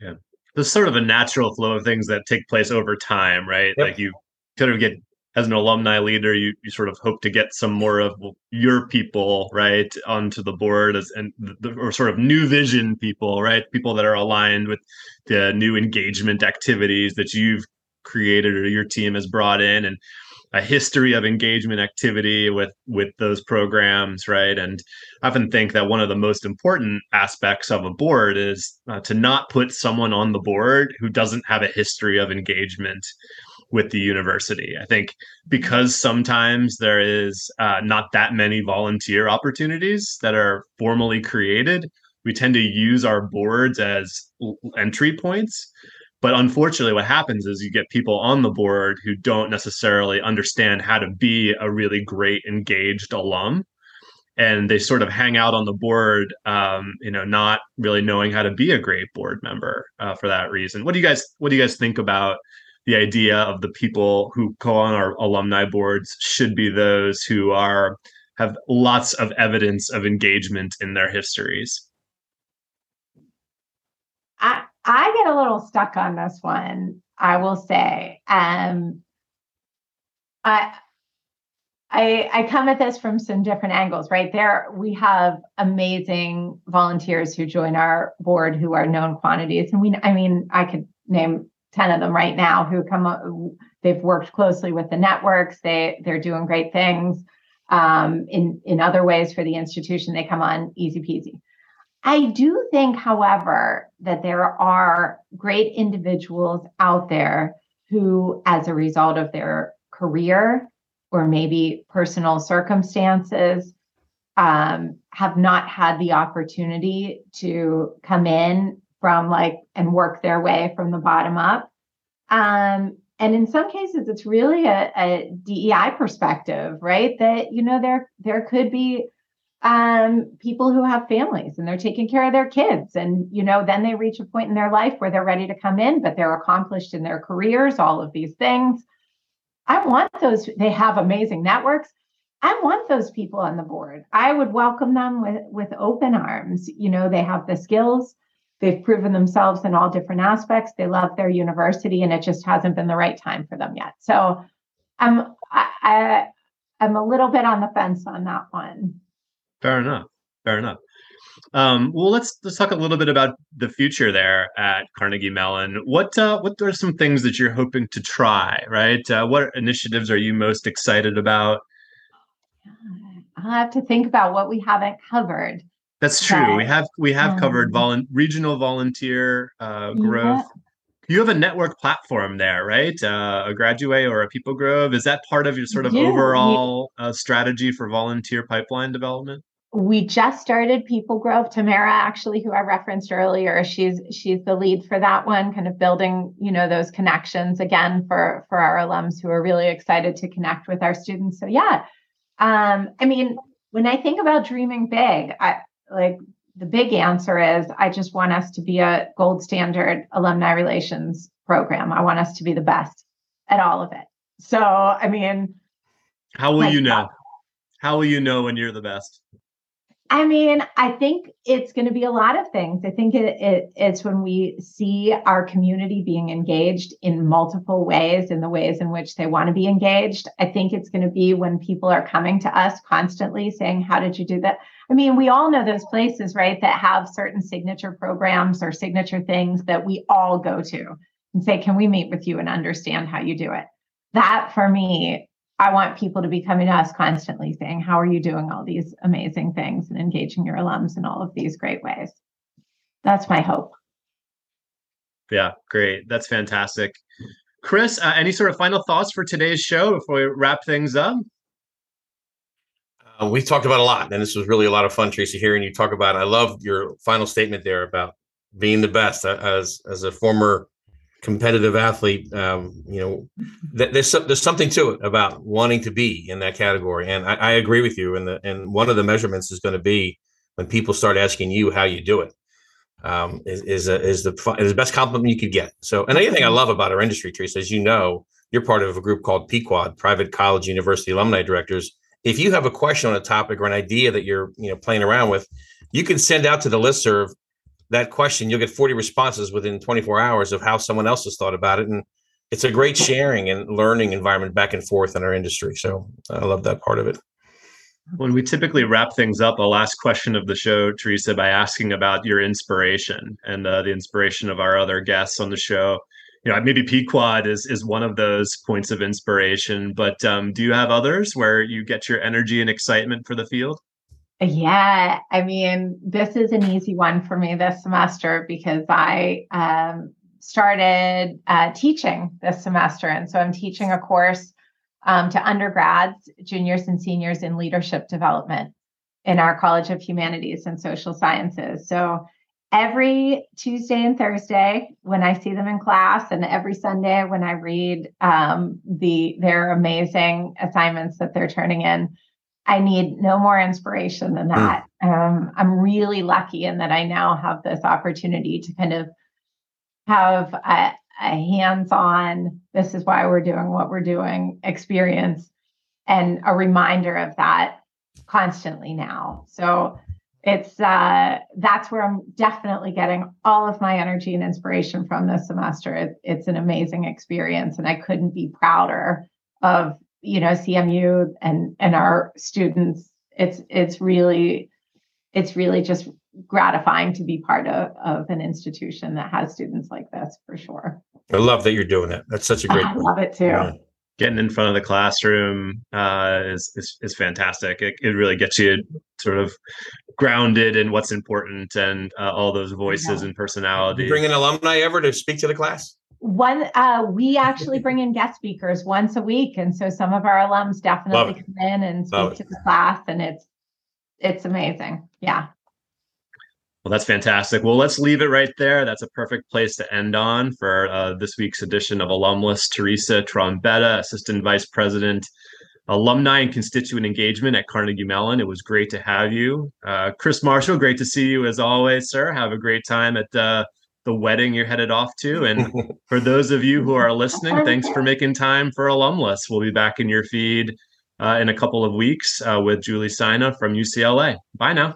Yeah there's sort of a natural flow of things that take place over time, right? Yep. Like you kind of get as an alumni leader, you, you sort of hope to get some more of your people, right, onto the board as and the, or sort of new vision people, right? People that are aligned with the new engagement activities that you've created or your team has brought in. And a history of engagement activity with with those programs right? And i often think that one of the most important aspects of a board is uh, to not put someone on the board who doesn't have a history of engagement with the university. I think because sometimes there is uh, not that many volunteer opportunities that are formally created we tend to use our boards as entry points but unfortunately, what happens is you get people on the board who don't necessarily understand how to be a really great engaged alum. And they sort of hang out on the board, um, you know, not really knowing how to be a great board member uh, for that reason. What do you guys What do you guys think about the idea of the people who go on our alumni boards should be those who are have lots of evidence of engagement in their histories? I get a little stuck on this one. I will say, um, I I, I come at this from some different angles, right? There, we have amazing volunteers who join our board who are known quantities. And we, I mean, I could name 10 of them right now who come up, they've worked closely with the networks. They, they're doing great things um, in, in other ways for the institution. They come on easy peasy. I do think, however, that there are great individuals out there who, as a result of their career or maybe personal circumstances um, have not had the opportunity to come in from like and work their way from the bottom up. Um, and in some cases, it's really a, a, DEI perspective, right? That you know there there could be um, people who have families and they're taking care of their kids, and you know then they reach a point in their life where they're ready to come in, but they're accomplished in their careers, all of these things. I want those, they have amazing networks. I want those people on the board. I would welcome them with, with open arms. You know, they have the skills, they've proven themselves in all different aspects. They love their university, and it just hasn't been the right time for them yet. So I'm I, I I'm a little bit on the fence on that one. Fair enough. Fair enough. Um, well, let's let's talk a little bit about the future there at Carnegie Mellon. What uh, what are some things that you're hoping to try? Right, uh, what initiatives are you most excited about? I'll have to think about what we haven't covered. That's true. But, we have we have um, covered volu- regional volunteer uh, growth. Yeah. You have a network platform there, right? Uh, a Graduway or a People Grove. Is that part of your sort of yeah, overall uh, strategy for volunteer pipeline development? We just started People Grove. Tamara, actually, who I referenced earlier, she's she's the lead for that one, kind of building, you know, those connections again for for our alums who are really excited to connect with our students. So yeah, um, I mean, when I think about dreaming big, I like the big answer is I just want us to be a gold standard alumni relations program. I want us to be the best at all of it. So I mean, how will you know? How will you know when you're the best? I mean, I think it's going to be a lot of things. I think it, it, it's when we see our community being engaged in multiple ways, in the ways in which they want to be engaged. I think it's going to be when people are coming to us constantly saying, How did you do that? I mean, we all know those places, right, that have certain signature programs or signature things that we all go to and say, Can we meet with you and understand how you do it? That for me I want people to be coming to us constantly saying, How are you doing all these amazing things and engaging your alums in all of these great ways? That's my hope. Yeah, great. That's fantastic. Chris, uh, any sort of final thoughts for today's show before we wrap things up? Uh, we talked about a lot, and this was really a lot of fun, Tracy, hearing you talk about. It. I love your final statement there about being the best. Uh, as as a former competitive athlete, um, you know, th- there's there's something to it about wanting to be in that category, and I, I agree with you. And the and one of the measurements is going to be when people start asking you how you do it. Um, is is, a, is the is the best compliment you could get. So, and anything I love about our industry, Teresa, as you know, you're part of a group called PQUAD, Private College University Alumni Directors. If you have a question on a topic or an idea that you're you know playing around with, you can send out to the listserv that question, you'll get 40 responses within 24 hours of how someone else has thought about it. And it's a great sharing and learning environment back and forth in our industry. So I love that part of it. When we typically wrap things up, I'll question of the show, Teresa, by asking about your inspiration and uh, the inspiration of our other guests on the show. You know, maybe PQUAD is is one of those points of inspiration, but um, do you have others where you get your energy and excitement for the field? Yeah, I mean, this is an easy one for me this semester because I um, started uh, teaching this semester. And so I'm teaching a course um, to undergrads, juniors, and seniors in leadership development in our College of Humanities and Social Sciences. So every Tuesday and Thursday when I see them in class, and every Sunday when I read um, the their amazing assignments that they're turning in, I need no more inspiration than hmm. that. Um, I'm really lucky in that I now have this opportunity to kind of have a, a hands on, this is why we're doing what we're doing experience and a reminder of that constantly now. So it's uh, that's where I'm definitely getting all of my energy and inspiration from this semester. It, it's an amazing experience, and I couldn't be prouder of you know CMU and and our students. It's it's really it's really just gratifying to be part of, of an institution that has students like this for sure. I love that you're doing that. That's such a great. I love it too. Yeah getting in front of the classroom uh, is, is, is fantastic. It, it really gets you sort of grounded in what's important and uh, all those voices yeah. and personalities. You bring an alumni ever to speak to the class? One, uh, we actually bring in guest speakers once a week, and so some of our alums definitely come in and speak to the class, and it's it's amazing. Yeah. Well, that's fantastic. Well, let's leave it right there. That's a perfect place to end on for uh, this week's edition of Alumless. Teresa Trombetta, Assistant Vice President, Alumni and Constituent Engagement at Carnegie Mellon. It was great to have you. Uh, Chris Marshall, great to see you as always, sir. Have a great time at uh, the wedding you're headed off to. And for those of you who are listening, thanks for making time for Alumless. We'll be back in your feed uh, in a couple of weeks uh, with Julie Sina from UCLA. Bye now.